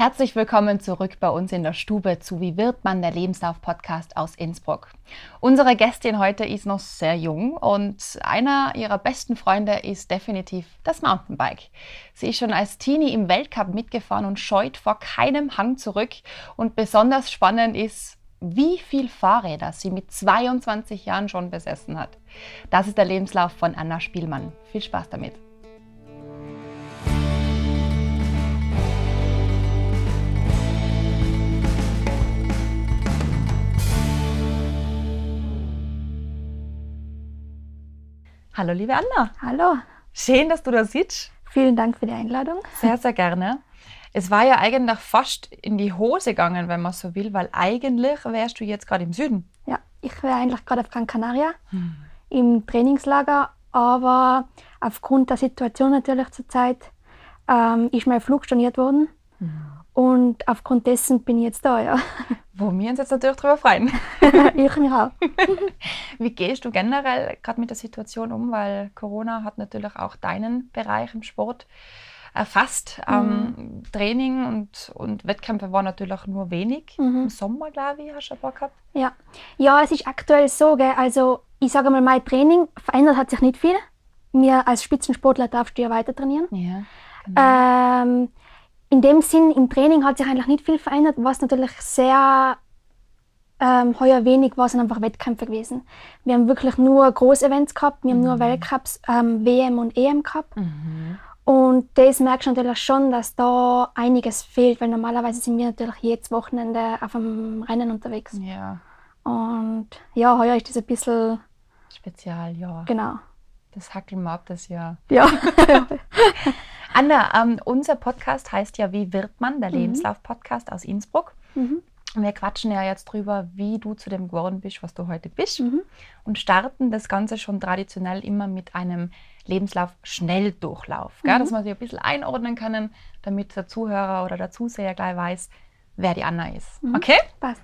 Herzlich willkommen zurück bei uns in der Stube zu Wie wird man der Lebenslauf-Podcast aus Innsbruck. Unsere Gästin heute ist noch sehr jung und einer ihrer besten Freunde ist definitiv das Mountainbike. Sie ist schon als Teenie im Weltcup mitgefahren und scheut vor keinem Hang zurück. Und besonders spannend ist, wie viel Fahrräder sie mit 22 Jahren schon besessen hat. Das ist der Lebenslauf von Anna Spielmann. Viel Spaß damit. Hallo, liebe Anna. Hallo. Schön, dass du da sitzt. Vielen Dank für die Einladung. Sehr, sehr gerne. Es war ja eigentlich fast in die Hose gegangen, wenn man so will, weil eigentlich wärst du jetzt gerade im Süden. Ja, ich wäre eigentlich gerade auf Gran Canaria hm. im Trainingslager, aber aufgrund der Situation natürlich zurzeit ähm, ist mein Flug storniert worden. Hm. Und aufgrund dessen bin ich jetzt da, ja. Wo wir uns jetzt natürlich darüber freuen. ich mich auch. Wie gehst du generell gerade mit der Situation um? Weil Corona hat natürlich auch deinen Bereich im Sport erfasst. Mhm. Ähm, Training und, und Wettkämpfe waren natürlich nur wenig. Mhm. Im Sommer, glaube ich, hast du ein paar gehabt. Ja. ja, es ist aktuell so. Gell? Also, ich sage mal, mein Training verändert hat sich nicht viel. Mir als Spitzensportler darfst du ja weiter trainieren. Ja, genau. ähm, in dem Sinn, im Training hat sich eigentlich nicht viel verändert. Was natürlich sehr ähm, heuer wenig war, sind einfach Wettkämpfe gewesen. Wir haben wirklich nur Großevents gehabt, wir haben nur mhm. Weltcups, ähm, WM und EM gehabt. Mhm. Und das merkst du natürlich schon, dass da einiges fehlt, weil normalerweise sind wir natürlich jedes Wochenende auf einem Rennen unterwegs. Ja. Und ja, heuer ist das ein bisschen spezial, ja. Genau. Das hackeln wir ab das Jahr. Ja. Anna, ähm, unser Podcast heißt ja Wie wird man, der mhm. Lebenslauf-Podcast aus Innsbruck. Mhm. Und wir quatschen ja jetzt drüber, wie du zu dem geworden bist, was du heute bist. Mhm. Und starten das Ganze schon traditionell immer mit einem Lebenslauf-Schnelldurchlauf. Mhm. Dass wir sich ein bisschen einordnen können, damit der Zuhörer oder der Zuseher gleich weiß, wer die Anna ist. Mhm. Okay? Passt.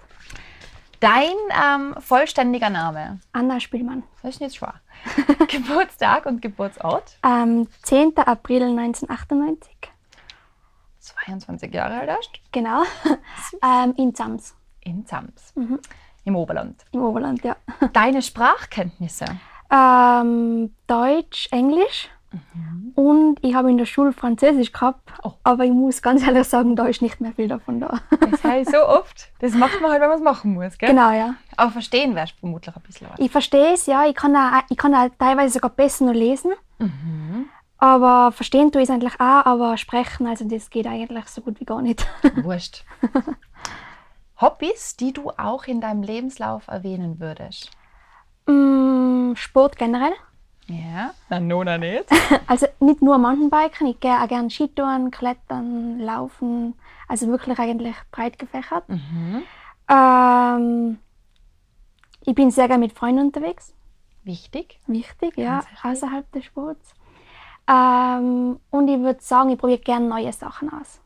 Dein ähm, vollständiger Name? Anna Spielmann. Das ist nicht schwer. Geburtstag und Geburtsort? Ähm, 10. April 1998. 22 Jahre alt erst? Genau. ähm, in Zams. In Zams. Mhm. Im Oberland. Im Oberland, ja. Deine Sprachkenntnisse? Ähm, Deutsch, Englisch. Mhm. Und ich habe in der Schule Französisch gehabt, oh. aber ich muss ganz ehrlich sagen, da ist nicht mehr viel davon da. Das heißt so oft. Das macht man halt, wenn man es machen muss, gell? Genau, ja. Aber verstehen wärst du vermutlich ein bisschen was. Ich verstehe es, ja. Ich kann, auch, ich kann auch teilweise sogar besser nur lesen. Mhm. Aber verstehen tue ich es eigentlich auch, aber sprechen, also das geht eigentlich so gut wie gar nicht. Wurscht. Hobbys, die du auch in deinem Lebenslauf erwähnen würdest? Mm, Sport generell. Ja, na Nona nicht. Also nicht nur Mountainbiken, ich gehe auch gerne Skitouren, Klettern, Laufen. Also wirklich eigentlich breit gefächert. Mhm. Ähm, ich bin sehr gerne mit Freunden unterwegs. Wichtig. Wichtig, ja, außerhalb des Sports. Ähm, und ich würde sagen, ich probiere gerne neue Sachen aus.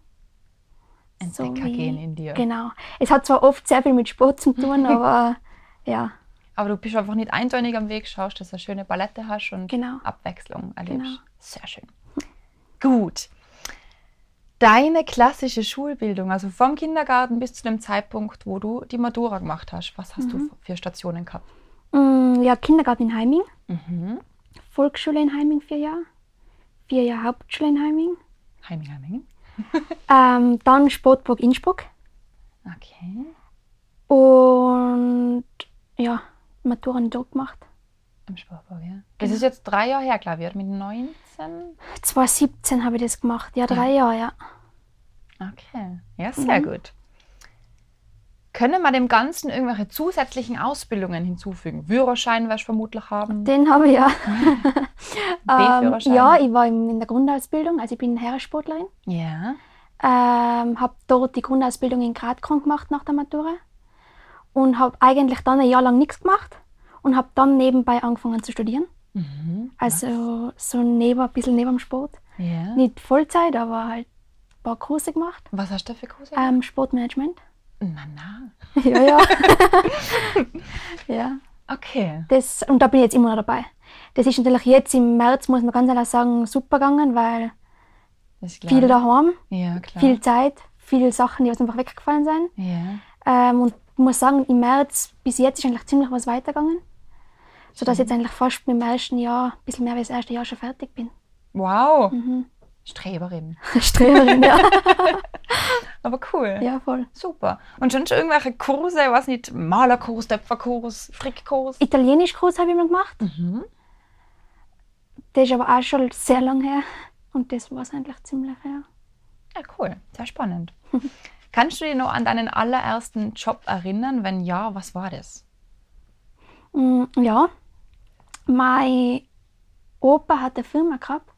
Entdecker so gehen in dir. Genau. Es hat zwar oft sehr viel mit Sport zu tun, aber ja. Aber du bist einfach nicht eindeutig am Weg, schaust, dass du eine schöne Palette hast und genau. Abwechslung erlebst. Genau. Sehr schön. Gut. Deine klassische Schulbildung, also vom Kindergarten bis zu dem Zeitpunkt, wo du die Matura gemacht hast, was hast mhm. du für Stationen gehabt? Mm, ja, Kindergarten in Heiming, mhm. Volksschule in Heiming vier Jahre, vier Jahre Hauptschule in Heiming. Heiming, Heiming. ähm, dann Sportburg Innsbruck. Okay. Und ja, Matura dort gemacht. Im Sportburg, ja. Das genau. ist jetzt drei Jahre her, glaube ich, mit 19? 2017 habe ich das gemacht. Ja, drei ja. Jahre, ja. Okay, ja, sehr mhm. gut. Können wir dem Ganzen irgendwelche zusätzlichen Ausbildungen hinzufügen? Führerschein wirst du vermutlich haben. Den habe ich ja. ähm, ja, ich war in der Grundausbildung, also ich bin Herrensportlerin. Ja. Ähm, habe dort die Grundausbildung in Gradkron gemacht nach der Matura und habe eigentlich dann ein Jahr lang nichts gemacht und habe dann nebenbei angefangen zu studieren. Mhm, also so neben, ein bisschen neben dem Sport. Ja. Nicht Vollzeit, aber halt ein paar Kurse gemacht. Was hast du für Kurse? Ähm, Sportmanagement. Na, na. Ja, ja. ja. Okay. Das, und da bin ich jetzt immer noch dabei. Das ist natürlich jetzt im März, muss man ganz ehrlich sagen, super gegangen, weil viel daheim, ja, viel Zeit, viele Sachen, die uns einfach weggefallen sind. Ja. Ähm, und muss sagen, im März bis jetzt ist eigentlich ziemlich was weitergegangen. Sodass ich jetzt eigentlich fast mit dem ersten Jahr, ein bisschen mehr als das erste Jahr schon fertig bin. Wow. Mhm. Streberin. Streberin, ja. Aber cool. Ja, voll. Super. Und schon irgendwelche Kurse, ich weiß nicht, Malerkurs, Töpferkurs, Strickkurs? Italienischkurs habe ich mal gemacht. Mhm. Das ist aber auch schon sehr lang her. Und das war es eigentlich ziemlich, ja. Ja, cool. Sehr spannend. Kannst du dich noch an deinen allerersten Job erinnern? Wenn ja, was war das? Mm, ja. Mein Opa hat eine Firma gehabt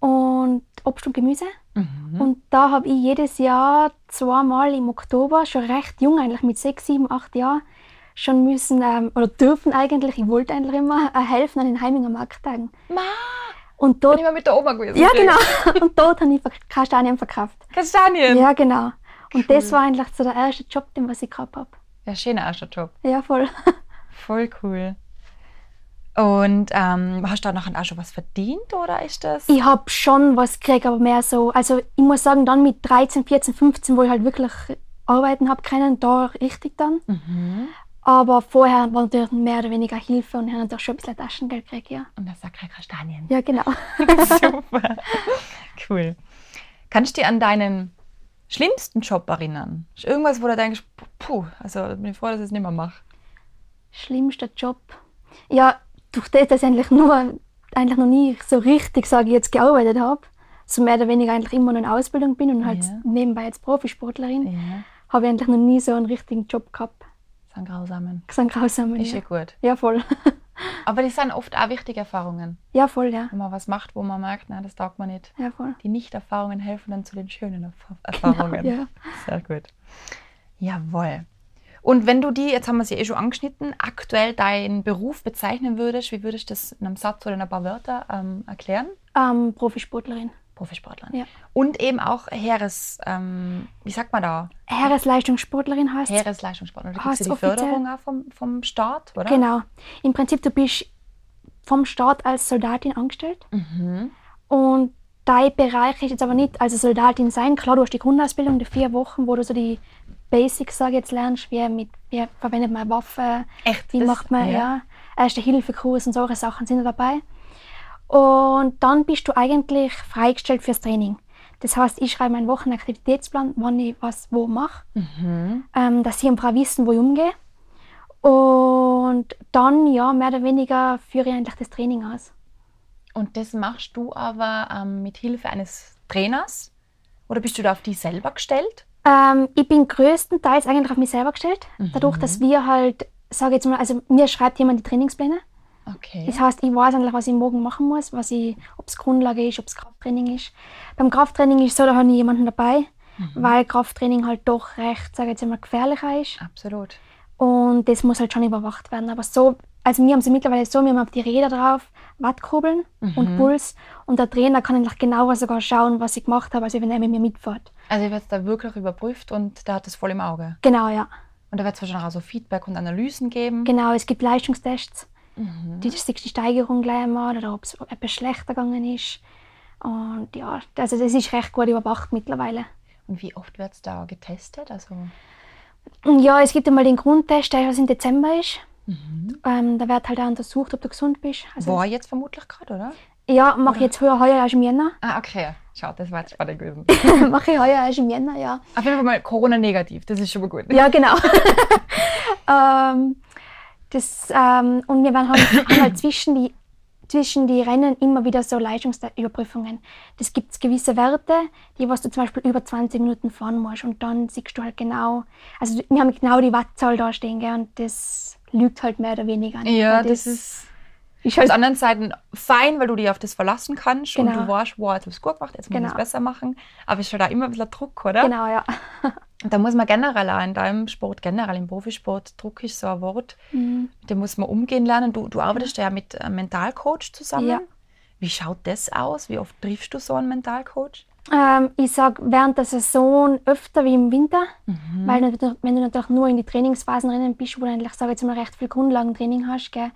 und Obst und Gemüse. Mhm. Und da habe ich jedes Jahr zweimal im Oktober, schon recht jung eigentlich, mit sechs, sieben, acht Jahren, schon müssen, ähm, oder dürfen eigentlich, ich wollte eigentlich immer, äh, helfen an den Heiminger Markttagen. Ma, Und bin dort, ich mal mit der Oma gewesen. ja genau, und dort habe ich Kastanien verkauft. Kastanien. Ja, genau. Und das war eigentlich so der erste Job, den was ich gehabt habe. ja, schöner erster Job. Ja, voll. Voll cool. Und ähm, hast du da nachher auch schon was verdient oder ist das? Ich habe schon was gekriegt, aber mehr so, also ich muss sagen, dann mit 13, 14, 15, wo ich halt wirklich arbeiten habe können, da richtig dann. Mhm. Aber vorher war natürlich mehr oder weniger Hilfe und ich habe natürlich schon ein bisschen Taschengeld gekriegt, ja. Und das sagt Kastanien. Ja, genau. Super. Cool. Kannst du dich an deinen schlimmsten Job erinnern? Ist irgendwas, wo du denkst, puh, also bin ich froh, dass ich es nicht mehr mache. Schlimmster Job. Ja, durch das, dass ich eigentlich nur, eigentlich noch nie so richtig, sage ich jetzt, gearbeitet habe, so mehr oder weniger eigentlich immer noch in Ausbildung bin und halt Ja. nebenbei als Profisportlerin, Ja. habe ich eigentlich noch nie so einen richtigen Job gehabt. Das sind grausamen. Einen grausamen. Ist ja Ja. gut. ja, voll. Aber das sind oft auch wichtige Erfahrungen. ja, voll, ja. Wenn man was macht, wo man merkt, nein, das taugt man nicht. Ja, voll. Die Nicht-Erfahrungen helfen dann zu den schönen Erf Erfahrungen. ja. Sehr gut. Jawohl. Und wenn du die, jetzt haben wir sie eh schon angeschnitten, aktuell deinen Beruf bezeichnen würdest, wie würdest du das in einem Satz oder in ein paar Wörter ähm, erklären? Ähm, Profisportlerin. Profisportlerin. Ja. Und eben auch Heeres, ähm, wie sagt man da? Heeresleistungssportlerin heißt Heeresleistungssportlerin. Da Heißt kriegst du die. Förderung auch vom, vom Staat, oder? Genau. Im Prinzip, du bist vom Staat als Soldatin angestellt. Mhm. Und dein Bereich ist jetzt aber nicht als Soldatin sein. Klar, du hast die Grundausbildung, die vier Wochen, wo du so die Basics, sage jetzt, lernst, wie, mit, wie verwendet man Waffe, Echt? wie Das- macht man, ja. ja, Erste-Hilfe-Kurs und solche Sachen sind da dabei. Und dann bist du eigentlich freigestellt fürs Training. Das heißt, ich schreibe meinen Wochenaktivitätsplan, wann ich was wo mache, Mhm. ähm, dass sie ein paar wissen, wo ich umgehe. Und dann, ja, mehr oder weniger führe ich eigentlich das Training aus. Und das machst du aber ähm, mit Hilfe eines Trainers? Oder bist du da auf die selber gestellt? Ähm, ich bin größtenteils eigentlich auf mich selber gestellt. Dadurch, dass wir halt, sage jetzt mal, also mir schreibt jemand die Trainingspläne. Okay. Das heißt, ich weiß eigentlich, was ich morgen machen muss, was ich, ob es Grundlage ist, ob es Krafttraining ist. Beim Krafttraining ist es so, da habe ich jemanden dabei, weil Krafttraining halt doch recht, sage ich jetzt mal, gefährlicher ist. Absolut. Und das muss halt schon überwacht werden. Aber so, also wir haben sie mittlerweile so, wir haben auf die Räder drauf, Wattkurbeln und Puls. Und der Trainer kann eigentlich genauer sogar schauen, was ich gemacht habe, als wenn er mit mir mitfährt. Also wird da wirklich überprüft und der hat das voll im Auge. Genau, ja. Und da wird es wahrscheinlich auch so Feedback und Analysen geben. Genau, es gibt Leistungstests. Mhm. Die siehst die Steigerung gleich einmal oder ob es etwas schlechter gegangen ist. Und ja, also das ist recht gut überwacht mittlerweile. Und wie oft wird es da getestet? Also, ja, es gibt einmal den Grundtest, der im Dezember ist. Mhm. Ähm, da wird halt auch untersucht, ob du gesund bist. Also, war jetzt vermutlich gerade, oder? ja, mache ich jetzt heuer, heuer erst im Jänner. Ah, okay. Schau, das war jetzt spannend gewesen. mache ich heuer erst im Jänner, ja. Auf jeden Fall mal Corona-negativ, das ist schon mal gut. Ja, genau. ähm, das, ähm, und wir werden halt, haben halt zwischen die, zwischen die Rennen immer wieder so Leistungsüberprüfungen. Das gibt gewisse Werte, die was du zum Beispiel über 20 Minuten fahren musst. Und dann siehst du halt genau, also wir haben genau die Wattzahl da stehen, gell, und das lügt halt mehr oder weniger. nicht, Ja, weil das ist auf halt der anderen Seite fein, weil du dich auf das verlassen kannst und Genau. du weißt, wow, jetzt habe ich es gut gemacht, jetzt muss ich es Genau. besser machen. Aber es ist halt auch immer ein bisschen Druck, oder? Genau, ja. Da muss man generell auch in deinem Sport, generell im Profisport, Druck ist so ein Wort, Mhm. mit dem muss man umgehen lernen. Du, du arbeitest ja mit einem Mentalcoach zusammen. Ja. Wie schaut das aus? Wie oft triffst du so einen Mentalcoach? Ähm, ich sage während der Saison öfter wie im Winter, Mhm. weil wenn du natürlich nur in die Trainingsphasen drinnen bist, wo du eigentlich, sage jetzt mal, recht viel Grundlagentraining hast, gell,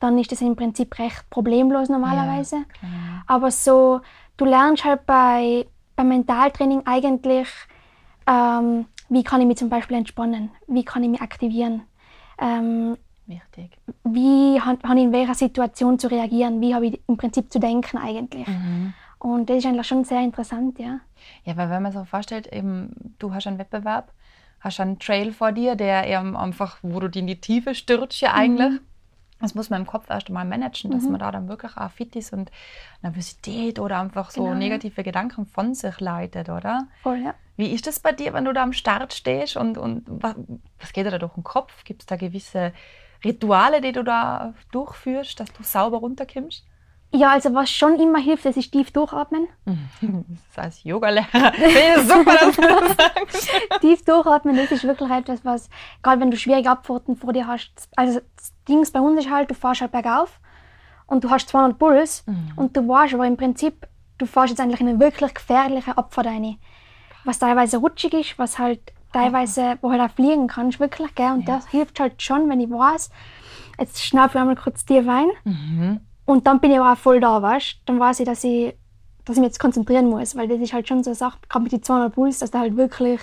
dann ist das im Prinzip recht problemlos normalerweise. klar. Aber so, du lernst halt bei, beim Mentaltraining eigentlich Ähm, wie kann ich mich zum Beispiel entspannen? Wie kann ich mich aktivieren? Ähm, Wichtig. Wie habe ich in welcher Situation zu reagieren? Wie habe ich im Prinzip zu denken eigentlich? Mhm. Und das ist eigentlich schon sehr interessant, ja. Ja, weil wenn man sich so vorstellt, eben, du hast einen Wettbewerb, hast einen Trail vor dir, der eben einfach, wo du in die Tiefe stürzt ja eigentlich. Mhm. Das muss man im Kopf erst einmal managen, dass mhm. man da dann wirklich auch fit ist und Nervosität oder einfach so genau, negative. Gedanken von sich leitet, oder? Voll, ja. Wie ist das bei dir, wenn du da am Start stehst und, und was, was geht dir da durch den Kopf? Gibt es da gewisse Rituale, die du da durchführst, dass du sauber runterkommst? Ja, also was schon immer hilft, das ist tief durchatmen. Das heißt Yoga-Lehrer. super, dass du das sagst. tief durchatmen, das ist wirklich etwas, was, gerade wenn du schwierige Abfahrten vor dir hast, also das Ding bei uns ist halt, du fährst halt bergauf und du hast 200 Puls mhm. und du weißt aber im Prinzip, du fährst jetzt eigentlich in eine wirklich gefährliche Abfahrt rein. Was teilweise rutschig ist, was halt teilweise, wo halt auch fliegen kannst, wirklich, gell? Und ja. das hilft halt schon, wenn ich weiß, jetzt schnapp ich einmal kurz tief ein. Mhm und dann bin ich aber auch voll da, weißt Dann weiß ich, dass ich, dass ich mich jetzt konzentrieren muss, weil das ist halt schon so eine Sache, gerade mit den 200 Puls, dass du halt wirklich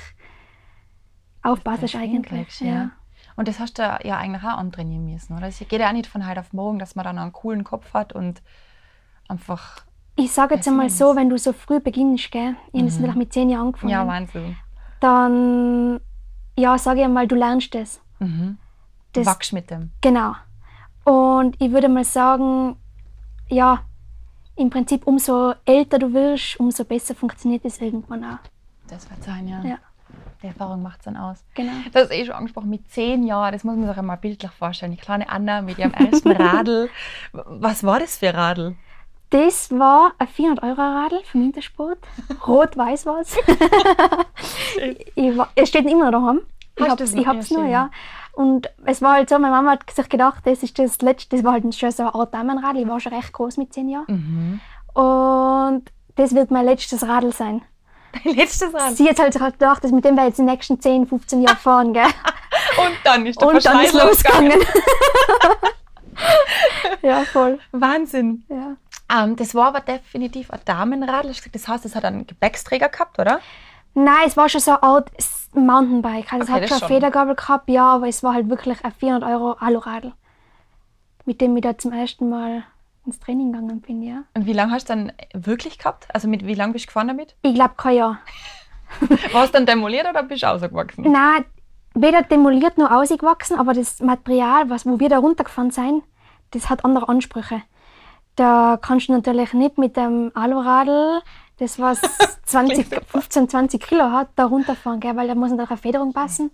aufpasst eigentlich. Ja. ja. Und das hast du ja eigentlich auch antrainieren müssen, oder? Es geht ja auch nicht von heute auf morgen, dass man dann einen coolen Kopf hat und einfach. Ich sage jetzt einmal so, wenn du so früh beginnst, gell? Ich habe mhm. natürlich mit zehn Jahren angefangen. Ja, Wahnsinn. Dann, ja, sage ich einmal, du lernst das. Mhm. das Wachst mit dem. Genau. Und ich würde mal sagen, ja, im Prinzip umso älter du wirst, umso besser funktioniert es irgendwann auch. Das wird sein, ja. ja. Die Erfahrung macht es dann aus. Genau. Das ist eh schon angesprochen, mit zehn Jahren, das muss man sich einmal bildlich vorstellen. Die kleine Anna mit ihrem ersten Radl. Was war das für Radl? Das war ein 400-Euro-Radl vom Wintersport. Rot-Weiß war es. es steht immer noch daheim. Ich habe es noch, noch, ja. Und es war halt so, meine Mama hat sich gedacht, das ist das letzte, das war halt schon so eine Art Damenradl, ich war schon recht groß mit zehn Jahren. Mhm. Und das wird mein letztes Radl sein. Dein letztes Radl? Sie hat halt gedacht, dass mit dem wir jetzt die nächsten 10, 15 Jahre fahren, gell? Und dann ist der Und dann ist losgegangen. ja, voll. Wahnsinn. Ja. Ähm, das war aber definitiv ein Damenradl. Das heißt, es hat einen Gepäcksträger gehabt, oder? Nein, es war schon so eine Art Mountainbike. Also okay, es hat schon eine Federgabel gehabt, ja, aber es war halt wirklich ein 400 Euro Aluradl, mit dem ich da zum ersten Mal ins Training gegangen bin, ja. Und wie lange hast du dann wirklich gehabt? Also mit wie lange bist du gefahren damit? Ich glaube kein Jahr. Warst du dann demoliert oder bist du ausgewachsen? Nein, weder demoliert noch ausgewachsen, aber das Material, was, wo wir da runtergefahren sind, das hat andere Ansprüche. Da kannst du natürlich nicht mit dem Aluradl das was 20, 15, 20 Kilo hat, da runterfahren, gell? weil da muss natürlich eine Federung passen.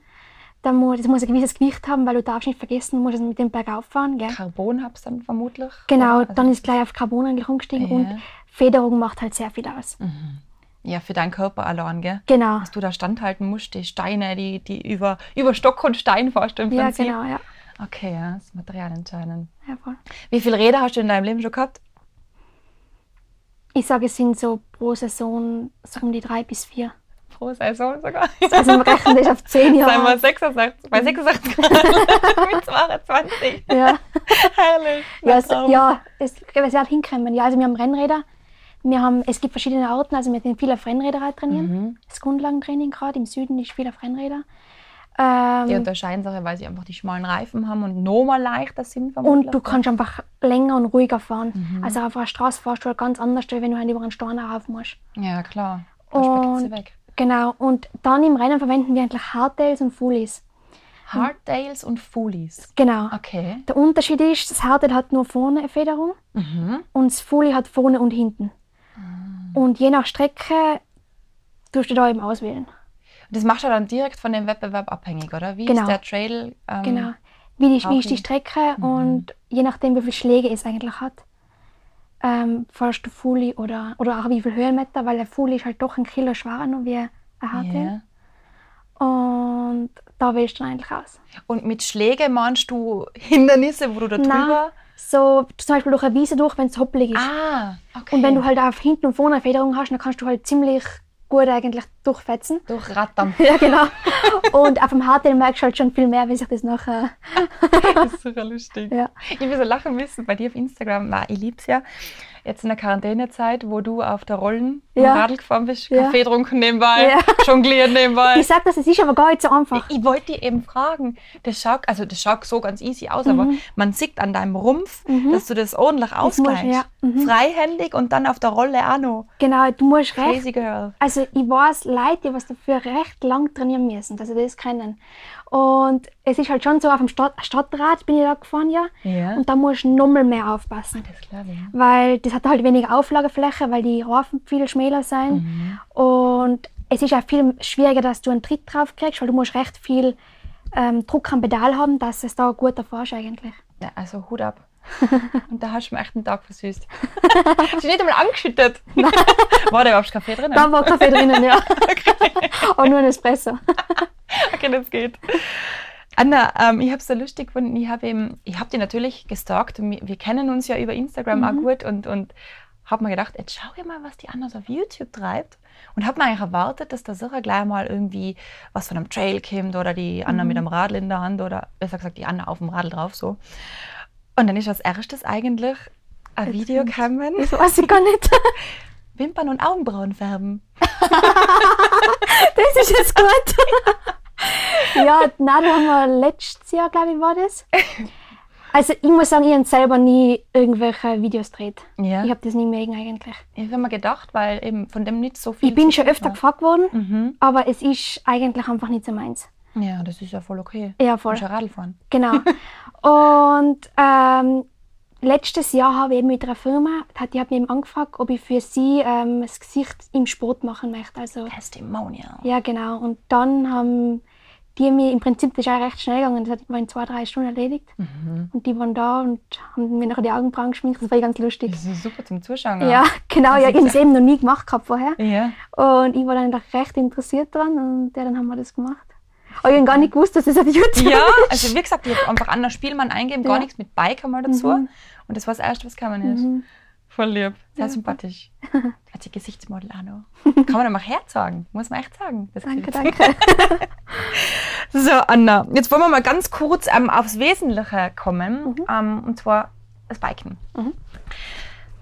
Da muss, das muss ein gewisses Gewicht haben, weil du darfst nicht vergessen, du musst mit dem Berg auffahren. Gell? Carbon hab's dann vermutlich? Genau, also dann ist gleich auf Carbon eigentlich umgestiegen ja. und Federung macht halt sehr viel aus. Mhm. Ja, für deinen Körper allein, gell? Genau. Dass du da standhalten musst, die Steine, die, die über, über Stock und Stein fährst im Prinzip. Ja, genau, ja. Okay, ja, das Material entscheidend. Ja, voll. Wie viele Räder hast du in deinem Leben schon gehabt? Ich sage, es sind so pro Saison so um die drei bis vier. Pro Saison sogar? Also wir rechnen das auf zehn Jahre. Sagen wir 66, bei 66 Grad mit 22. Ja. Herrlich. Ja, es, ja, es, es wird hinkommen. Ja, also wir haben Rennräder. Wir haben, es gibt verschiedene Arten, also wir haben viele auf Rennräder trainieren. Mhm. Das Grundlagentraining gerade im Süden ist viel auf Rennräder. Ähm, die unterscheiden sich, weil sie einfach die schmalen Reifen haben und nochmal leichter sind. Und du kannst einfach länger und ruhiger fahren. Mhm. Also auf einer Straße fahrst du halt ganz anders, wenn du halt über einen Stein rauf musst. Ja, klar. und, weg. Genau. Und dann im Rennen verwenden wir eigentlich Hardtails und Foolies. Hardtails und Foolies? Genau. Okay. Der Unterschied ist, das Hardtail hat nur vorne eine Federung mhm. und das Foolie hat vorne und hinten. Mhm. Und je nach Strecke tust du da eben auswählen. Das macht ja dann direkt von dem Wettbewerb abhängig, oder? Wie genau. ist der Trail? Ähm, genau. Wie, die, wie ist die Strecke mhm. und je nachdem, wie viele Schläge es eigentlich hat, ähm, fährst du Fully oder, oder auch wie viel Höhenmeter, weil der Fully ist halt doch ein Kilo schwerer noch wie ein Hardtail. Yeah. Und da wählst du eigentlich aus. Und mit Schlägen meinst du Hindernisse, wo du da drüber... so zum Beispiel durch eine Wiese durch, wenn es hoppelig ist. Ah, okay. Und wenn du halt auf hinten und vorne eine Federung hast, dann kannst du halt ziemlich gut eigentlich durchfetzen. Durchrattern. ja, genau. Und auf dem HTL merkst du halt schon viel mehr, wie sich das nachher. das ist super lustig. Ja. Ich will so lachen müssen bei dir auf Instagram. Ich liebe es ja jetzt in der Quarantänezeit, wo du auf der Rollen ja. Radl gefahren bist, ja. Kaffee getrunken nebenbei, ja. jongliert nebenbei. Ich sag das, es ist aber gar nicht so einfach. Ich, ich wollte dir eben fragen, das schaut, also das schaut so ganz easy aus, mhm. aber man sieht an deinem Rumpf, mhm. dass du das ordentlich ausgleichst. Ja. Mhm. Freihändig und dann auf der Rolle auch noch. Genau, du musst Crazy recht. Girl. Also ich weiß Leute, die was dafür recht lang trainieren müssen, dass sie das kennen. Und es ist halt schon so, auf dem Stadt, Stadtrat bin ich da gefahren, ja. ja. Und da muss ich nochmal mehr aufpassen. Ah, das glaube ich. Weil das hat halt weniger Auflagefläche, weil die Reifen viel schmäler sind. Mhm. Und es ist auch viel schwieriger, dass du einen Tritt drauf kriegst, weil du musst recht viel ähm, Druck am Pedal haben, dass es da gut erfährst eigentlich. Ja, also Hut ab. Und da hast du mir echt einen Tag versüßt. hast du nicht einmal angeschüttet? Nein. War da überhaupt Kaffee drin? Da war Kaffee drinnen, ja. okay. Aber nur ein Espresso. okay, das geht. Anna, ähm, ich habe es so lustig gefunden. Ich habe hab dich natürlich gestalkt. Wir, wir kennen uns ja über Instagram mhm. auch gut und, und habe mir gedacht, jetzt schau ich mal, was die Anna so auf YouTube treibt. Und habe mir eigentlich erwartet, dass da sicher gleich mal irgendwie was von einem Trail kommt oder die Anna mhm. mit einem Radl in der Hand oder besser gesagt die Anna auf dem Radl drauf so. Und dann ist als erstes eigentlich ein jetzt Video gekommen. Das weiß ich gar nicht. Wimpern und Augenbrauen färben. das ist jetzt gut. Ja, nein, da haben wir letztes Jahr, glaube ich, war das. Also ich muss sagen, ich habe selber nie irgendwelche Videos gedreht. Ja. Ich habe das nie mögen eigentlich. Ich habe mir gedacht, weil eben von dem nicht so viel. Ich bin schon öfter war. gefragt worden, mhm. aber es ist eigentlich einfach nicht so meins. Ja, das ist ja voll okay. Ja, voll. Du Radl fahren. Genau. Und ähm, letztes Jahr habe ich mit einer Firma, die hat mich angefragt, ob ich für sie ähm, das Gesicht im Sport machen möchte. Also, Testimonial. Ja, genau. Und dann haben die mir im Prinzip, das ist auch recht schnell gegangen, das war in zwei, drei Stunden erledigt. Mhm. Und die waren da und haben mir nachher die Augenbrauen geschminkt. Das war ganz lustig. Das ist super zum Zuschauen. Ja, genau. ja, ich habe es eben noch nie gemacht gehabt vorher. Ja. Und ich war dann recht interessiert dran und ja, dann haben wir das gemacht. Aber ich habe gar nicht gewusst, dass das auf YouTube Ja, also wie gesagt, ich habe einfach Anna Spielmann eingeben, ja. gar nichts mit Bike einmal dazu. Mhm. Und das war das Erste, was gekommen ist. Mhm. Voll lieb, sehr ja. sympathisch. Hat sie Gesichtsmodel auch noch. Kann man doch mal herzagen, muss man echt sagen. Das danke, danke. so, Anna, jetzt wollen wir mal ganz kurz ähm, aufs Wesentliche kommen. Mhm. Ähm, und zwar das Biken. Mhm.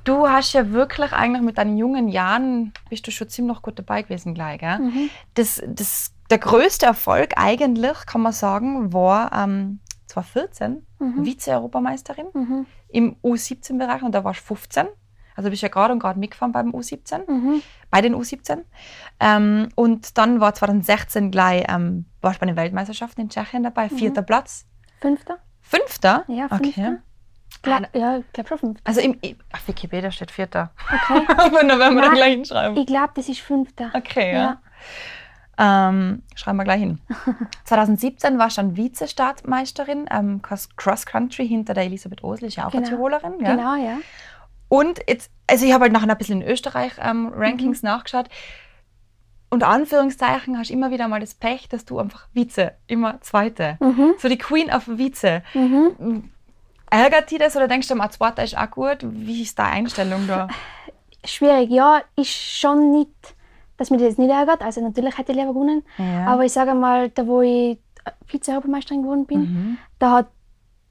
Du hast ja wirklich eigentlich mit deinen jungen Jahren, bist du schon ziemlich gut dabei gewesen gleich. Gell? Mhm. Das, das der größte Erfolg eigentlich, kann man sagen, war ähm, 2014 mhm. Vize-Europameisterin mhm. im U17-Bereich und da warst du 15. Also bist ja gerade und gerade mitgefahren beim U17, mhm. bei den U17. Ähm, und dann war 2016 gleich, ähm, warst bei den Weltmeisterschaften in Tschechien dabei, mhm. vierter Platz. Fünfter. Fünfter? Ja, fünfter. Okay. Klar, ja, ich glaube schon fünfter. Also im, auf Wikipedia steht vierter. Okay. Aber dann werden wir da gleich hinschreiben. Ich glaube, das ist fünfter. Okay, ja. ja. Ähm, schreiben wir gleich hin. 2017 war ich dann Vize-Startmeisterin ähm, Cross Country hinter der Elisabeth Osel, ist ja auch genau. eine Tirolerin. Ja? Genau, ja. Und jetzt, also ich habe halt nachher ein bisschen in Österreich ähm, Rankings mhm. nachgeschaut. Unter Anführungszeichen hast du immer wieder mal das Pech, dass du einfach Vize, immer Zweite. Mhm. So die Queen of Vize. Mhm. Ärgert dich das oder denkst du, mal Zweiter ist auch gut? Wie ist deine Einstellung da? Schwierig, ja, ist schon nicht dass mir das nicht ärgert. Also natürlich hätte ich lieber gewonnen. Ja. Aber ich sage mal, da wo ich Vize-Europameisterin geworden bin, mhm. da hat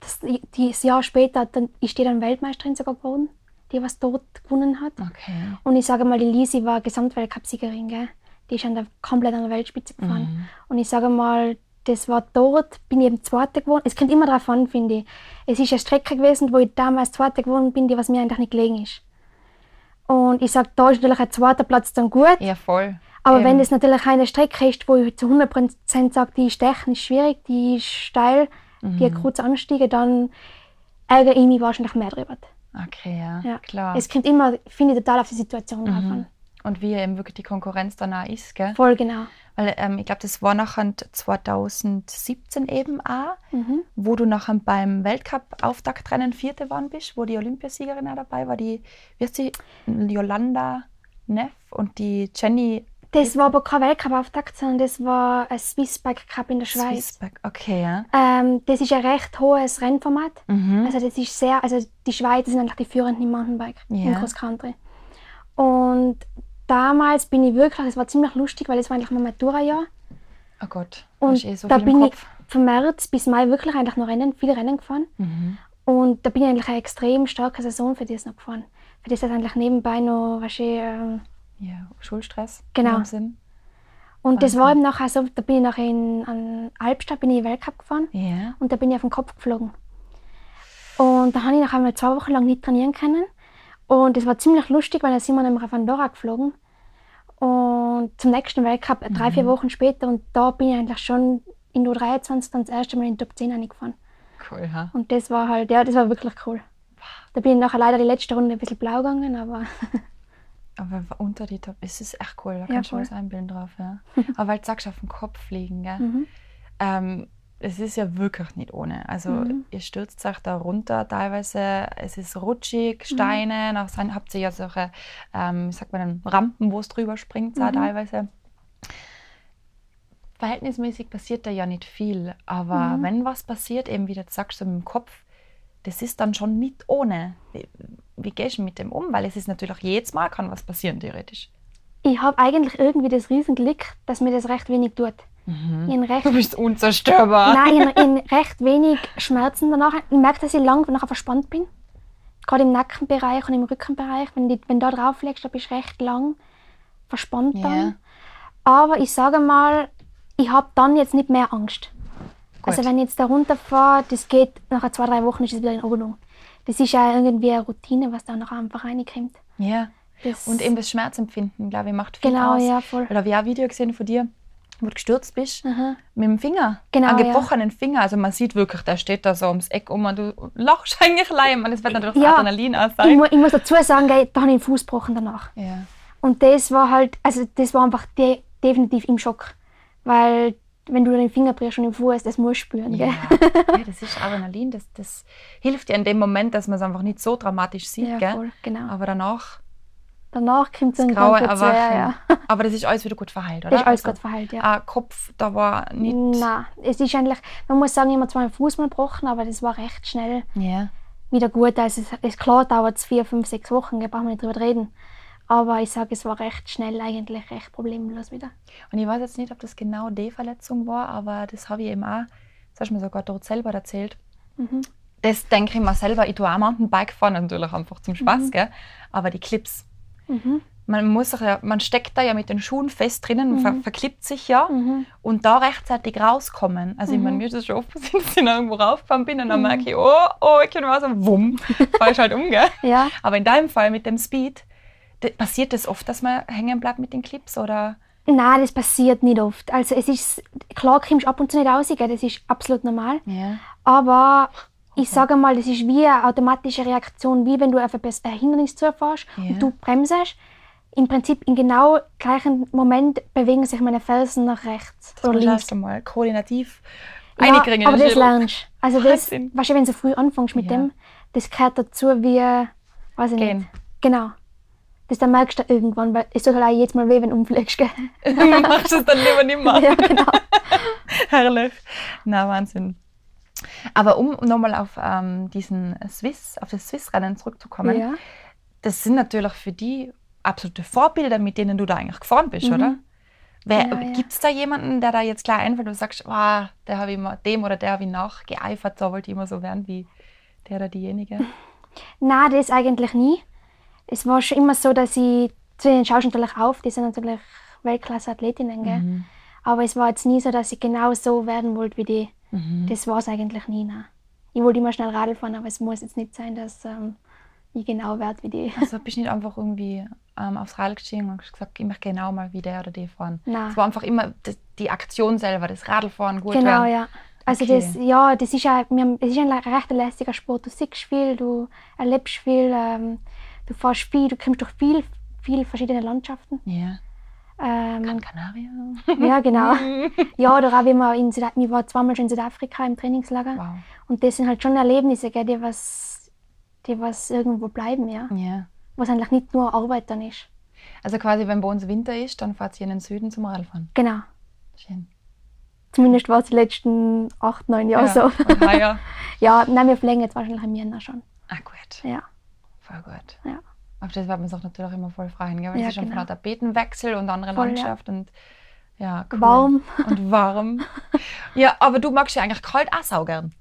das, das Jahr später dann, ist die dann Weltmeisterin sogar geworden, die was dort gewonnen hat. Okay. Und ich sage mal, die Lisi war Gesamtweltcup-Siegerin. Die ist an der, komplett an der Weltspitze gefahren. Mhm. Und ich sage mal, das war dort, bin ich eben Zweite geworden. Es kommt immer darauf an, finde ich. Es ist eine Strecke gewesen, wo ich damals Zweite geworden bin, die was mir eigentlich nicht gelegen ist. Und ich sage, da ist natürlich ein zweiter Platz dann gut. Ja, voll. Aber ähm. wenn es natürlich eine Strecke ist, wo ich zu 100% sage, die ist technisch schwierig, die ist steil, mhm. die hat kurze Anstiege, dann ärgere ich mich wahrscheinlich mehr drüber. Okay, ja, ja. klar. Es kommt immer, finde ich, total auf die Situation mhm. drauf an. Und wie eben wirklich die Konkurrenz danach ist, gell? Voll, genau. Weil ähm, ich glaube, das war nachher 2017 eben auch, mhm. wo du nachher beim Weltcup-Auftaktrennen Vierte waren bist, wo die Olympiasiegerin auch dabei war, die, wie heißt sie, Yolanda Neff und die Jenny. Das war aber kein Weltcup-Auftakt, sondern das war ein Swissbike Cup in der Schweiz. Swissbike, okay, ja. Ähm, das ist ein recht hohes Rennformat. Mhm. Also das ist sehr, also die Schweizer sind eigentlich die führenden im Mountainbike, yeah. im Cross Country. Und damals bin ich wirklich, es war ziemlich lustig, weil es war eigentlich mein Matura-Jahr. Oh Gott, und eh so da bin ich von März bis Mai wirklich eigentlich noch Rennen, viele Rennen gefahren. Mhm. Und da bin ich eigentlich eine extrem starke Saison für das noch gefahren. Für das hat eigentlich nebenbei noch was ähm, ja, Schulstress. Genau. Und das war eben nachher so, da bin ich nachher in an Albstadt bin ich Weltcup gefahren yeah. und da bin ich auf den Kopf geflogen. Und da habe ich nachher mal zwei Wochen lang nicht trainieren können. Und das war ziemlich lustig, weil da sind wir nämlich auf Andorra geflogen. Und zum nächsten Weltcup, mhm. drei, vier mhm. Wochen später, und da bin ich eigentlich schon in der 23 dann das erste Mal in die Top 10 reingefahren. Cool, ha? Und das war halt, ja, das war wirklich cool. Da bin ich nachher leider die letzte Runde ein bisschen blau gegangen, aber. aber unter die Top, es ist echt cool, da kannst du was einbilden drauf, ja. aber weil du sagst, auf den Kopf fliegen, gell? Mhm. Ähm, es ist ja wirklich nicht ohne. Also mhm. ihr stürzt euch da runter teilweise, es ist rutschig, mhm. Steine, mhm. nach habt ihr ja solche, ähm, sagt man dann, Rampen, wo es drüber springt, mhm. teilweise. Verhältnismäßig passiert da ja nicht viel, aber mhm. wenn was passiert, eben wie du sagst, so mit dem Kopf, das ist dann schon nicht ohne. Wie, wie gehst du mit dem um? Weil es ist natürlich jedes Mal kann was passieren, theoretisch. Ich habe eigentlich irgendwie das Riesenglück, dass mir das recht wenig tut. Mhm. Recht, du bist unzerstörbar. Nein, ich habe recht wenig Schmerzen danach. Ich merke, dass ich lang nachher verspannt bin. Gerade im Nackenbereich und im Rückenbereich. Wenn du wenn da drauf legst, da bist du recht lang verspannt dann. Yeah. Aber ich sage mal, ich habe dann jetzt nicht mehr Angst. Gut. Also wenn ich jetzt da runterfahre, das geht, nach zwei, drei Wochen ist es wieder in Ordnung. Das ist ja irgendwie eine Routine, was da nachher einfach reinkommt. Ja. Das und eben das Schmerzempfinden, glaube ich, macht viel genau, aus. Genau, ja, voll. Oder habe ich auch ein Video gesehen von dir, wo du gestürzt bist, Aha. mit dem Finger. Genau, einen gebrochenen ja. Finger. Also man sieht wirklich, der steht da so ums Eck um und du lachst eigentlich leim. Und es wird natürlich ja, Adrenalin aus sein. Ich, mu ich, muss dazu sagen, da habe ich den Fuß gebrochen danach. Ja. Und das war halt, also das war einfach de definitiv im Schock. Weil wenn du den Finger brichst und im Fuß, das musst du spüren. Ja. ja, das ist Adrenalin. Das, das hilft dir in dem Moment, dass man es einfach nicht so dramatisch sieht. Ja, gell? Voll, genau. Aber danach Danach kommt es ein graue Erwachen. Ja. Aber das ist alles wieder gut verheilt, oder? Das ist alles also, gut verheilt, ja. Ah, Kopf, da war nicht... Nein, es ist eigentlich, man muss sagen, ich habe zwar einen Fuß mal gebrochen, aber das war recht schnell yeah. wieder gut. Also es, es klar dauert es vier, fünf, sechs Wochen, da brauchen wir nicht drüber reden. Aber ich sage, es war recht schnell eigentlich, recht problemlos wieder. Und ich weiß jetzt nicht, ob das genau die Verletzung war, aber das habe ich eben auch, das hast du mir sogar dort selber erzählt. Mhm. Das denke ich mir selber, ich tue auch Mountainbike fahren, natürlich einfach zum Spaß, mhm. gell? aber die Clips, Mhm. Man, muss ja, man steckt da ja mit den Schuhen fest drinnen, mhm. ver verklippt sich ja mhm. und da rechtzeitig rauskommen. Also ich meine, mhm. mir ist das schon oft passiert, dass ich irgendwo raufgefahren bin und dann mhm. merke ich, oh, oh, ich kann was und wumm, fahre ich halt um. Gell? Ja. Aber in deinem Fall mit dem Speed, passiert das oft, dass man hängen bleibt mit den Clips oder? Nein, das passiert nicht oft. Also es ist, klar kommst du ab und zu nicht raus, das ist absolut normal. Ja. Aber ich sage mal, das ist wie eine automatische Reaktion, wie wenn du auf ein Hindernis zufährst ja. und du bremsst. Im Prinzip im genau gleichen Moment bewegen sich meine Felsen nach rechts das oder links. Das mal koordinativ ja, einkriegen. aber das lernst Also das, weißt du, wenn du früh anfängst mit ja. dem, das gehört dazu wie, weiß ich Gehen. nicht. Genau. Das dann merkst du irgendwann, weil es tut halt auch jedes Mal weh, wenn du umfliegst. Gell? Machst du es dann lieber nicht mehr. ja, genau. Herrlich. Na, Wahnsinn. Aber um nochmal auf ähm, diesen Swiss, auf das Swiss-Rennen zurückzukommen, ja. das sind natürlich für die absolute Vorbilder, mit denen du da eigentlich gefahren bist, mhm. oder? ja, ja. Gibt es da jemanden, der da jetzt klar einfällt, und du sagst, wow, der habe ich immer, dem oder der habe ich nachgeeifert, da wollte ich immer so werden wie der oder diejenige? Nein, das eigentlich nie. Es war schon immer so, dass ich, zu denen schaust natürlich auf, die sind natürlich Weltklasse-Athletinnen, mhm. aber es war jetzt nie so, dass ich genau so werden wollte wie die. Mhm. Das war es eigentlich nie. Nein. Ich wollte immer schnell Radl fahren, aber es muss jetzt nicht sein, dass ähm, ich genau werde wie die. Also bist du nicht einfach irgendwie ähm, aufs Radl gestiegen und gesagt, ich möchte genau mal wie der oder die fahren? Nein. Es war einfach immer die, die Aktion selber, das Radlfahren gut Genau, werden. ja. Also okay. das, ja, das ist, ja, das ist ein recht lässiger Sport. Du siehst viel, du erlebst viel, ähm, du fährst viel, du kommst durch viel, viel verschiedene Landschaften. Ja. Ähm, Gran Canaria. ja, genau. ja, oder auch wie wir in Südafrika, ich war zweimal schon in Südafrika im Trainingslager. Wow. Und das sind halt schon Erlebnisse, gell, die, was, die was irgendwo bleiben, ja. ja. Was eigentlich nicht nur Arbeit dann ist. Also quasi, wenn bei uns Winter ist, dann fahrt ihr in den Süden zum Radfahren. Genau. Schön. Zumindest war es die letzten acht, neun Jahre ja. so. Heuer? ja, nein, wir fliegen jetzt wahrscheinlich im Jänner schon. Ah, gut. Ja. Voll gut. Ja. Auf das wird man sich natürlich immer voll freuen, gell? weil ja, es ist genau. einfach ein Tapetenwechsel und andere voll, Landschaft ja. und ja, cool. warm. Und warm. ja, aber du magst ja eigentlich kalt auch sau gern.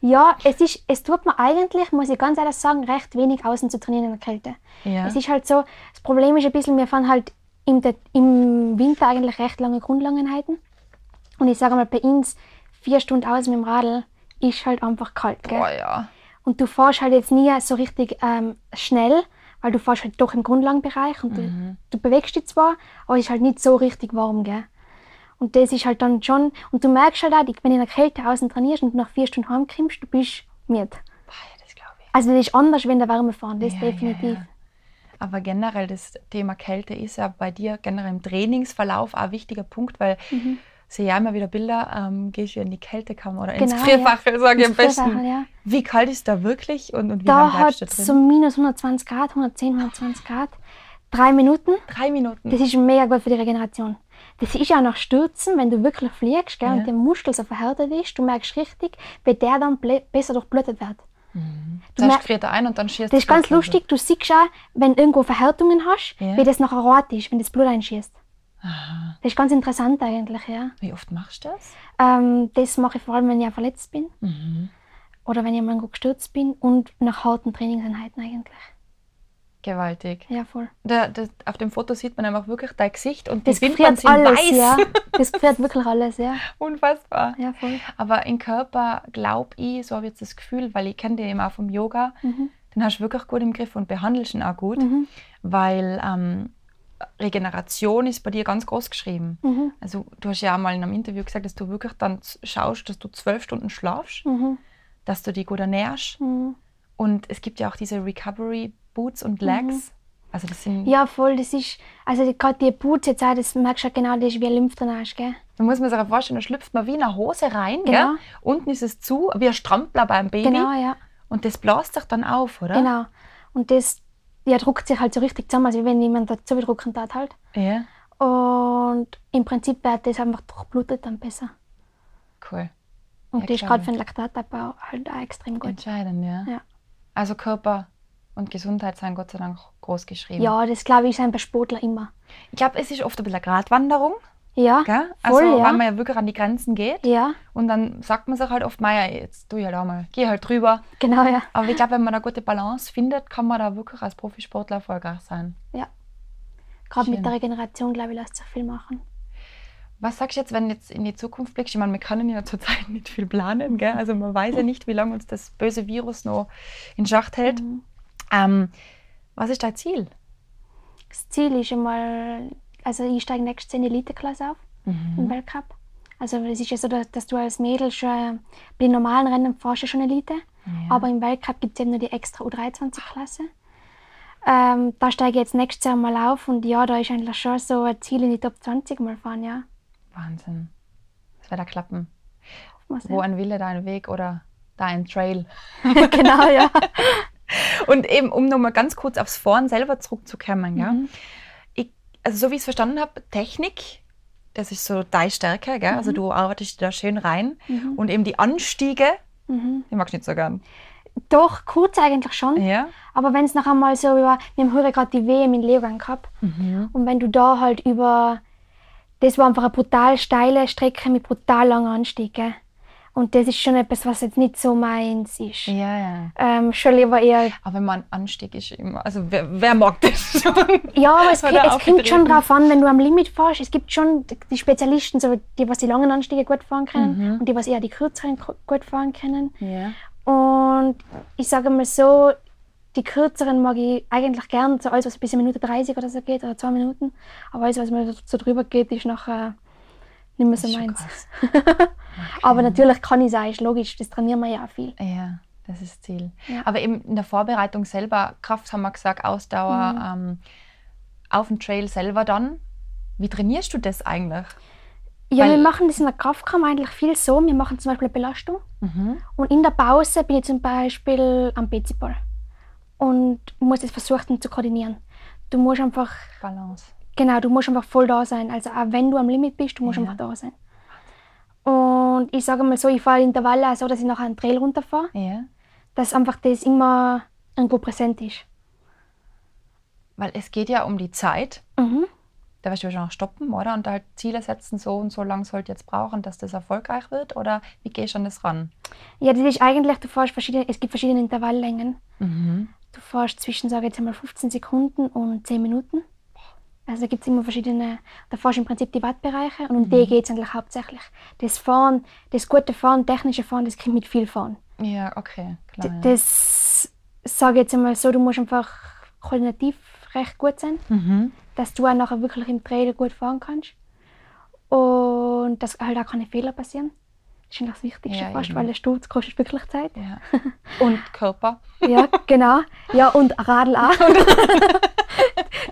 Ja, es, ist, es tut mir eigentlich, muss ich ganz ehrlich sagen, recht wenig außen zu trainieren in der Kälte. Ja. Es ist halt so, das Problem ist ein bisschen, wir fahren halt im, im Winter eigentlich recht lange Grundlangenheiten. Und ich sage mal, bei uns vier Stunden aus mit dem Radl ist halt einfach kalt. Gell? Boah, ja. Und du fährst halt jetzt nie so richtig ähm, schnell, weil du fährst halt doch im Grundlagenbereich und mhm. du, du, bewegst dich zwar, aber es ist halt nicht so richtig warm. Gell? Und das ist halt dann schon, und du merkst halt auch, wenn du in der Kälte außen trainierst und nach vier Stunden heimkommst, du bist müde. das glaube ich. Also das ist anders, wenn der Wärme fahren, das ja, definitiv. Ja, ja. Aber generell das Thema Kälte ist ja bei dir generell im Trainingsverlauf auch ein wichtiger Punkt, weil mhm. Sehe ja immer wieder Bilder, ähm, gehst du in die Kältekammer oder genau, ins Gefrierfach, ja. sage ich am besten. Ja. Wie kalt ist da wirklich und, und wie da lange bleibst du drin? So minus 120 Grad, 110, 120 Grad. Drei Minuten. Drei Minuten. Das ist mega gut für die Regeneration. Das ist auch nach Stürzen, wenn du wirklich fliegst gell, ja. und der Muskel so verhärtet ist, du merkst richtig, wie der dann besser durchblutet wird. Mhm. Du Zuerst friert er ein und dann schießt Das ist ganz lustig, du siehst auch, wenn du irgendwo Verhärtungen hast, ja. wie das nachher rot ist, wenn das Blut einschießt. Aha. Das ist ganz interessant eigentlich, ja. Wie oft machst du das? Ähm, das mache ich vor allem, wenn ich verletzt bin. Mhm. Oder wenn ich mal gestürzt bin und nach harten Trainingseinheiten eigentlich. Gewaltig. Ja, voll. Da, da, auf dem Foto sieht man einfach wirklich dein Gesicht und das die Wimpern sind alles, weiß. Ja. Das friert wirklich alles, ja. Unfassbar. Ja, voll. Aber im Körper glaube ich, so habe ich jetzt das Gefühl, weil ich kenne den eben auch vom Yoga, mhm. den hast du wirklich gut im Griff und behandelst ihn auch gut, mhm. weil ähm, Regeneration ist bei dir ganz groß geschrieben. Mhm. Also du hast ja auch mal in einem Interview gesagt, dass du wirklich dann schaust, dass du zwölf Stunden schlafst, mhm. dass du dich gut ernährst. Mhm. Und es gibt ja auch diese Recovery Boots und Legs. Mhm. Also das sind ja, voll. Das ist, also gerade die Boots jetzt auch, das merkst du genau, das ist wie ein Lymphdrainage, gell? Da muss man sich vorstellen, da schlüpft man wie eine Hose rein, genau. gell? Unten ist es zu, wie ein Strampler beim Baby. Genau, ja. Und das bläst sich dann auf, oder? Genau. Und das ja, druckt sich halt so richtig zusammen, als wenn jemand dazu drucken hat halt. Ja. Und im Prinzip wird das einfach durchblutet dann besser. Cool. Und ja, das ist gerade für den Laktatabbau halt auch extrem gut. Entscheidend, ja. ja. Also Körper und Gesundheit sind Gott sei Dank groß geschrieben. Ja, das glaube ich, sind bei Sportler immer. Ich glaube, es ist oft ein bisschen eine Gratwanderung. Ja, gell? Also, voll, ja. weil man ja wirklich an die Grenzen geht. Ja. Und dann sagt man sich halt oft, Maya, jetzt tu ich halt auch mal, geh halt drüber. Genau, ja. Aber ich glaube, wenn man eine gute Balance findet, kann man da wirklich als Profisportler erfolgreich sein. Ja. Gerade mit der Regeneration, glaube ich, lässt sich viel machen. Was sagst du jetzt, wenn du jetzt in die Zukunft blickst? Ich meine, wir können ja zurzeit nicht viel planen, gell? Also man weiß ja nicht, wie lange uns das böse Virus noch in Schacht hält. Mhm. Ähm, was ist dein Ziel? Das Ziel ist einmal, also ich steige nächstes Jahr in die Elite-Klasse auf, mhm. im Weltcup. Also es ist ja so, dass du als Mädel schon bei normalen Rennen fährst du schon Elite, ja. aber im Weltcup gibt es eben nur die extra U23-Klasse. Ähm, da steige ich jetzt nächstes Jahr mal auf und ja, da ist eigentlich schon so ein Ziel in die Top 20 mal fahren, ja. Wahnsinn. Das wird da klappen. Wo ein Wille, dein Weg oder dein Trail. genau, ja. Und eben, um nochmal ganz kurz aufs Fahren selber zurückzukommen, ja. Mhm. Also so wie ich es verstanden habe, Technik, das ist so deine Stärke, gell? Also mhm. Also du arbeitest da schön rein. Mhm. Und eben die Anstiege, mhm. die magst du nicht so gern. Doch, kurz eigentlich schon. Ja. Aber wenn es noch einmal so über, wir haben heute gerade die WM in Leogang gehabt. Mhm. Und wenn du da halt über, das war einfach eine brutal steile Strecke mit brutal langen Anstiegen. Und das ist schon etwas, was jetzt nicht so meins ist. Ja, ja. Ähm, schon lieber eher. Aber wenn man Anstieg ist immer. Also wer, wer mag das schon? Ja, aber es, es kommt schon darauf an, wenn du am Limit fährst. Es gibt schon die Spezialisten, so die, was die langen Anstiege gut fahren können mhm. und die, was eher die kürzeren gut fahren können. Ja. Und ich sage mal so, die kürzeren mag ich eigentlich gern, so alles, was bis eine Minute 30 oder so geht, oder zwei Minuten. Aber alles, was mir so drüber geht, ist nachher nicht mehr so meins. okay. Aber natürlich kann ich sagen, ist logisch, das trainieren wir ja auch viel. Ja, das ist das Ziel. Ja. Aber eben in der Vorbereitung selber, Kraft haben wir gesagt, Ausdauer, mhm. ähm, auf dem Trail selber dann. Wie trainierst du das eigentlich? Ja, Weil wir machen das in der Kraftkammer eigentlich viel so. Wir machen zum Beispiel eine Belastung mhm. und in der Pause bin ich zum Beispiel am PC-Ball und muss das versuchen zu koordinieren. Du musst einfach Balance. Genau, du musst einfach voll da sein. Also auch wenn du am Limit bist, du musst ja. einfach da sein. Und ich sage mal so, ich fahre Intervalle auch so, dass ich nachher einen Trail runterfahre. Ja. Dass einfach das immer irgendwo präsent ist. weil es geht ja um die Zeit. Mhm. Da wirst du wahrscheinlich stoppen, oder? Und halt Ziele setzen, so und so lang sollte jetzt brauchen, dass das erfolgreich wird? Oder wie gehst du an das ran? Ja, das ist eigentlich, du fährst verschiedene, es gibt verschiedene Intervalllängen. Mhm. Du fährst zwischen, sage ich jetzt einmal, 15 Sekunden und 10 Minuten. Also da gibt es immer verschiedene, da fährst du im Prinzip die Wattbereiche und um mhm. die geht es eigentlich hauptsächlich. Das Fahren, das gute Fahren, technische Fahren, das kommt mit viel Fahren. Ja, okay, klar. D das sage ich jetzt einmal so, du musst einfach koordinativ recht gut sein. Mhm dass du auch nachher wirklich im Trailer gut fahren kannst. Und dass halt auch keine Fehler passieren. Das ist das Wichtigste ja, fast, eben. weil der Sturz kostet wirklich Zeit. Ja. Und Körper. ja, genau. Ja, und Radl auch.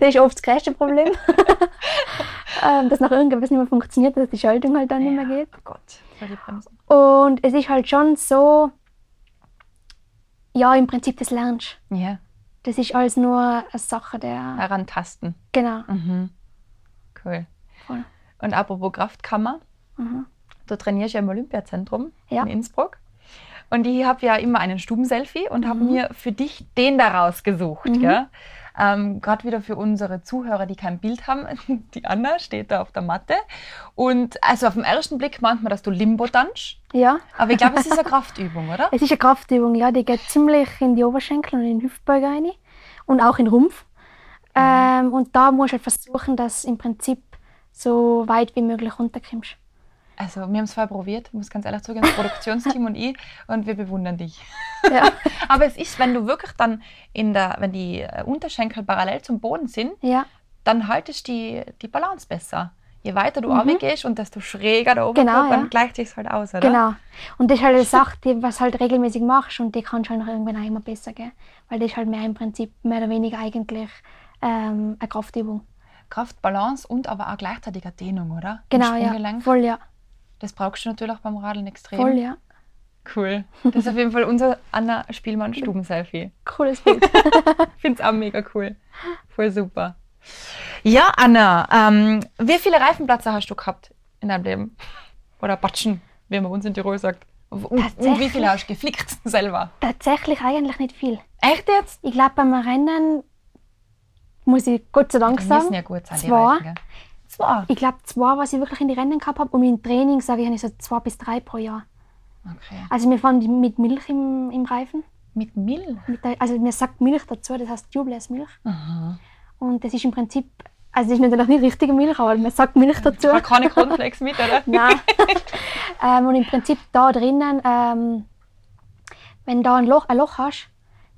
das ist oft das größte Problem. Ähm, dass nach irgendwas nicht mehr funktioniert, dass die Schaltung halt dann ja. nicht mehr geht. Oh Gott. Und es ist halt schon so, ja, im Prinzip das lernst. Ja. Das ist alles nur eine Sache der. Herantasten. Genau. Mhm. Cool. Voll. Und apropos Kraftkammer, mhm. du trainierst ja im Olympiazentrum ja. in Innsbruck. Und ich habe ja immer einen Stubenselfie und mhm. habe mir für dich den da rausgesucht. Mhm. Gell? Ähm, Gerade wieder für unsere Zuhörer, die kein Bild haben. Die Anna steht da auf der Matte. Und also auf den ersten Blick meint man, dass du Limbo tanzt. Ja. Aber ich glaube, es ist eine Kraftübung, oder? Es ist eine Kraftübung, ja. Die geht ziemlich in die Oberschenkel und in den Hüftbeuger rein. Und auch in den Rumpf. Mhm. Ähm, und da musst du halt versuchen, dass im Prinzip so weit wie möglich runterkommst. Also, wir haben es vorher probiert, ich muss ganz ehrlich zugeben, das Produktionsteam und ich, und wir bewundern dich. Ja. Aber es ist, wenn du wirklich dann in der, wenn die äh, Unterschenkel parallel zum Boden sind, ja. dann haltest du die, die Balance besser. Je weiter du mhm. gehst und desto schräger der Oberkörper, genau, ja. dann gleicht sich halt aus, oder? Genau. Und das ist halt eine Sache, die was halt regelmäßig machst und die kannst du halt noch irgendwann auch immer besser gehen. Weil das ist halt mehr im Prinzip mehr oder weniger eigentlich ähm, eine Kraftübung. Kraft, Balance und aber auch gleichzeitig eine Dehnung, oder? Genau, ja. Voll, ja. Das brauchst du natürlich auch beim Radeln extrem. Voll, ja. Cool. Das ist auf jeden Fall unser Anna Spielmann Stuben-Selfie. Cooles Bild. ich finde es auch mega cool. Voll super. Ja, Anna, ähm, wie viele Reifenplätze hast du gehabt in deinem Leben? Oder Batschen, wie man uns in Tirol sagt. Und, und wie viele hast du geflickt selber? Tatsächlich eigentlich nicht viel. Echt jetzt? Ich glaube, beim Rennen muss ich Gott sei Dank die sagen. Ja gut sein, zwei. Reifen, Zwei? Ich glaube zwei, was ich wirklich in die Rennen gehabt habe. Und im Training sage ich, habe ich so zwei bis drei pro Jahr. Okay. Also wir fahren mit Milch im, im Reifen. Mit Milch? Mit der, also mir sagt Milch dazu, das heißt Tubeless Milch. Aha. Und das ist im Prinzip, also das ist natürlich nicht richtige Milch, aber man sagt Milch dazu. Ich keine Cornflakes mit, oder? Nein. ähm, und im Prinzip da drinnen, ähm, wenn du da ein Loch, ein Loch hast,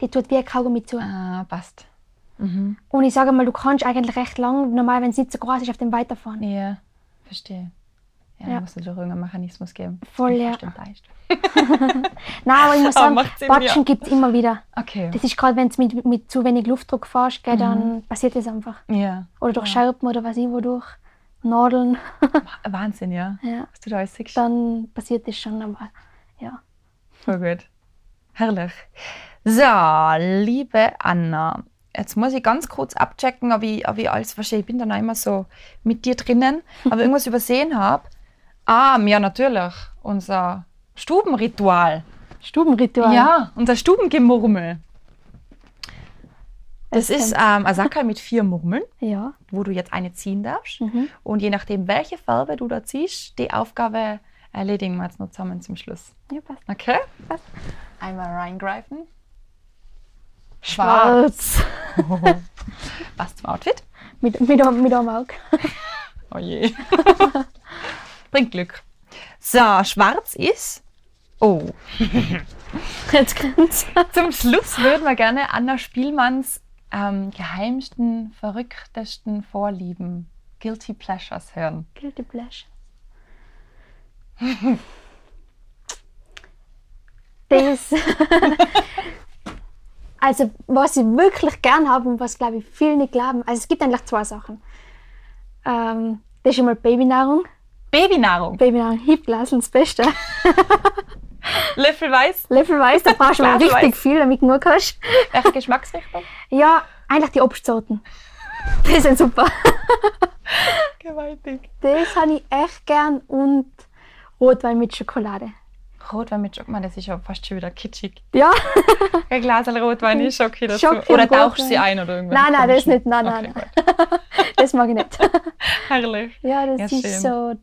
die tut wie ein Kaugummi zu. Ah, passt. Mhm. Und ich sage mal, du kannst eigentlich recht lang, normal, wenn es nicht so groß ist, auf dem weiterfahren. Ja, verstehe. Ja, ja. muss natürlich irgendeinen Mechanismus geben. Voll, ja. Nein, aber ich muss sagen, Batschen gibt es immer wieder. Okay. Das ist gerade, wenn du mit, mit zu wenig Luftdruck fährst, gell, dann mhm. passiert das einfach. Ja. Oder durch ja. Scherpen oder was ich wodurch. Nadeln. Wahnsinn, ja. ja. Was du da alles siehst. Dann passiert das schon, aber ja. Voll gut. Herrlich. So, liebe Anna, jetzt muss ich ganz kurz abchecken, ob ich, ob ich alles verstehe. Ich bin dann auch immer so mit dir drinnen, aber irgendwas übersehen habe. Ah, ja, natürlich. Unser Stubenritual. Stubenritual? Ja, unser Stubengemurmel. Das, das ist ähm, ein Sackerl mit vier Murmeln, ja. wo du jetzt eine ziehen darfst. Mhm. Und je nachdem, welche Farbe du da ziehst, die Aufgabe erledigen wir jetzt noch zusammen zum Schluss. Ja, passt. Okay? Passt. Einmal reingreifen. Schwarz. Schwarz. Passt zum Outfit? Mit, mit, mit einem Auge. oh je. Bringt Glück. So, schwarz ist. Oh. Jetzt kommt's. Zum Schluss würden wir gerne Anna Spielmanns ähm, geheimsten, verrücktesten Vorlieben, Guilty Pleasures hören. Guilty Pleasures. das. Also, was ich wirklich gern habe und was, glaube ich, viele nicht glauben, also es gibt eigentlich zwei Sachen. Ähm, das ist einmal Babynahrung. Babynahrung? Babynahrung, Hipglaseln, das Beste. Löffelweiß? Löffelweiß, da brauchst du mal richtig viel, damit du genug hast. Welche Geschmacksrichtung? Ja, eigentlich die Obstsorten. Die sind super. Gewaltig. Das habe ich echt gern und Rotwein mit Schokolade. Rotwein mit Schokolade, das ist ja fast schon wieder kitschig. Ja. ein Glas Rotwein ist Schoki dazu. Schoki oder tauchst du sie ein oder irgendwas? Nein, nein, das nicht. Nein, nein. Okay, das mag ich nicht. Herrlich. Ja, das ja, ist schön. so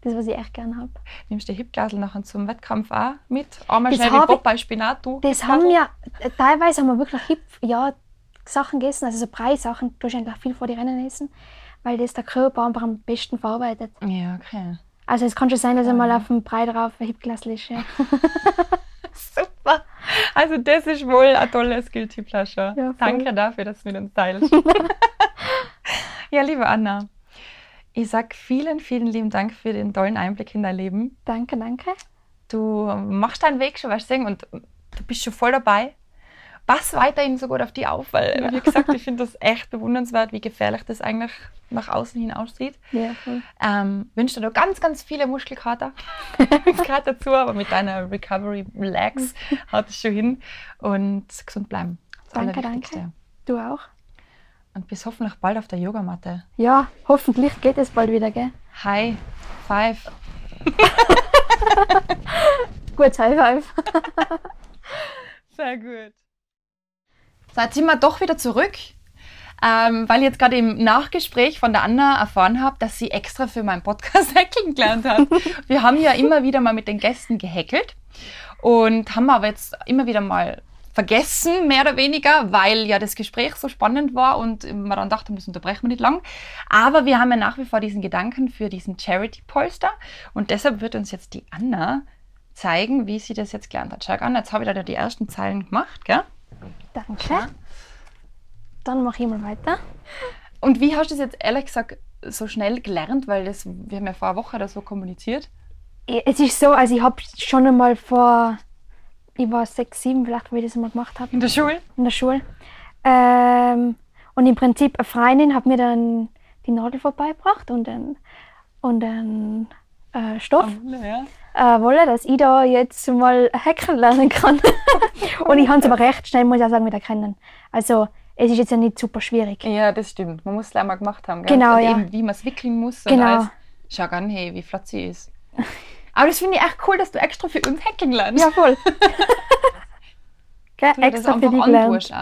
das, was ich echt gerne habe. Nimmst du die Hipglasel nachher zum Wettkampf auch mit? Einmal das schnell wie Popeye Spinat, du? Das haben wir, teilweise haben wir wirklich Hip, ja, Sachen gegessen, also so Brei-Sachen, tue ich eigentlich viel vor die Rennen essen, weil das der Körper einfach am besten verarbeitet. Ja, okay. Also es kann schon sein, dass er mal auf dem Brei drauf ein ja. Super. Also das ist wohl ein tolles Guilty Pleasure. Ja, Danke dafür, dass du mit uns teilst. ja, liebe Anna, ich sage vielen, vielen lieben Dank für den tollen Einblick in dein Leben. Danke, danke. Du machst deinen Weg schon, weißt du, und du bist schon voll dabei. Pass weiterhin so gut auf die auf, weil, ja. wie gesagt, ich finde das echt bewundernswert, wie gefährlich das eigentlich nach außen hin aussieht. Ja, voll. Ähm, wünsche dir ganz, ganz viele Muskelkater. Gerade dazu, aber mit deiner Recovery Relax haut es schon hin. Und gesund bleiben. Das danke, danke. Du auch. Und bis hoffentlich bald auf der Yogamatte. Ja, hoffentlich geht es bald wieder, gell? High five. gut, High five. Sehr gut. So, jetzt sind wir doch wieder zurück, ähm, weil ich jetzt gerade im Nachgespräch von der Anna erfahren habe, dass sie extra für meinen Podcast häkeln gelernt hat. Wir haben ja immer wieder mal mit den Gästen gehäkelt und haben aber jetzt immer wieder mal vergessen, mehr oder weniger, weil ja das Gespräch so spannend war und man dann dachte, das unterbrechen wir nicht lang. Aber wir haben ja nach wie vor diesen Gedanken für diesen Charity-Polster und deshalb wird uns jetzt die Anna zeigen, wie sie das jetzt gelernt hat. Schau an, jetzt habe ich da die ersten Zeilen gemacht, gell? Danke. Ja. Dann mache ich mal weiter. Und wie hast du das jetzt ehrlich gesagt so schnell gelernt? Weil das, wir haben ja vor einer Woche oder so kommuniziert. Es ist so, also ich habe schon einmal vor ich war sechs, sieben vielleicht, wo ich das mal gemacht habe. In der Schule? In der Schule. Ähm, und im Prinzip eine Freundin hat mir dann die Nadel vorbeigebracht und einen, und einen äh, Stoff. Wolle, ja. Äh, Wolle, dass ich da jetzt mal hacken lernen kann. und ich habe es aber recht schnell, muss ich auch sagen, wieder kennen. Also es ist jetzt ja nicht super schwierig. Ja, das stimmt. Man muss es einmal gemacht haben. Gell? Genau, und ja. Eben, wie man es wickeln muss. Genau. Und. Schau an, hey, wie flott sie ist. Aber das finde ich echt cool, dass du extra für uns hacken lernst. Ja, voll. Gell, extra für dich gelernt.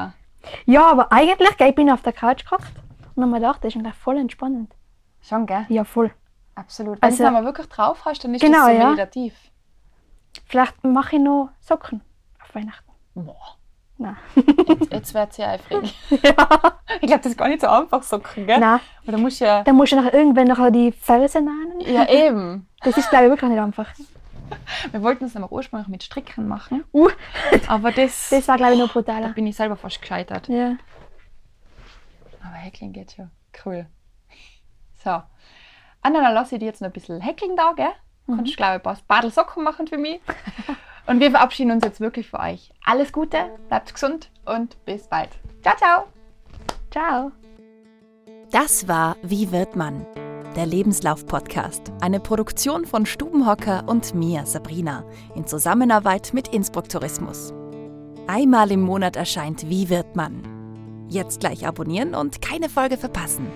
Ja, aber eigentlich, gell, ich bin auf der Couch gekocht und habe mir gedacht, das ist eigentlich voll entspannend. Schon, gell? Ja, voll. Absolut. Wenn also, du es wirklich drauf hast, dann ist genau, das so ja. meditativ. Vielleicht mache ich noch Socken auf Weihnachten. Boah. Nein. Jetzt, jetzt wird sie eifrig. ja. Ich glaube, das ist gar nicht so einfach, Socken, gell? Nein. Weil da musst ja... Dann musst du nachher irgendwann nachher die Fersen nehmen. Ja, eben. Das ist, glaube ich, wirklich nicht einfach. Wir wollten es nämlich ursprünglich mit Stricken machen. Uh. Aber das... Das war, glaube ich, noch brutaler. Da bin ich selber fast gescheitert. Ja. Aber Häkeln geht schon. Cool. So. Anna, dann lasse ich dir jetzt noch ein bisschen Häkeln da, gell? Mhm. Kannst, glaube ich, ein paar Badelsocken machen für mich. Und wir verabschieden uns jetzt wirklich für euch. Alles Gute, bleibt gesund und bis bald. Ciao, ciao. Ciao. Das war Wie wird man? Der Lebenslauf-Podcast. Eine Produktion von Stubenhocker und mir, Sabrina, in Zusammenarbeit mit Innsbruck Tourismus. Einmal im Monat erscheint Wie wird man? Jetzt gleich abonnieren und keine Folge verpassen.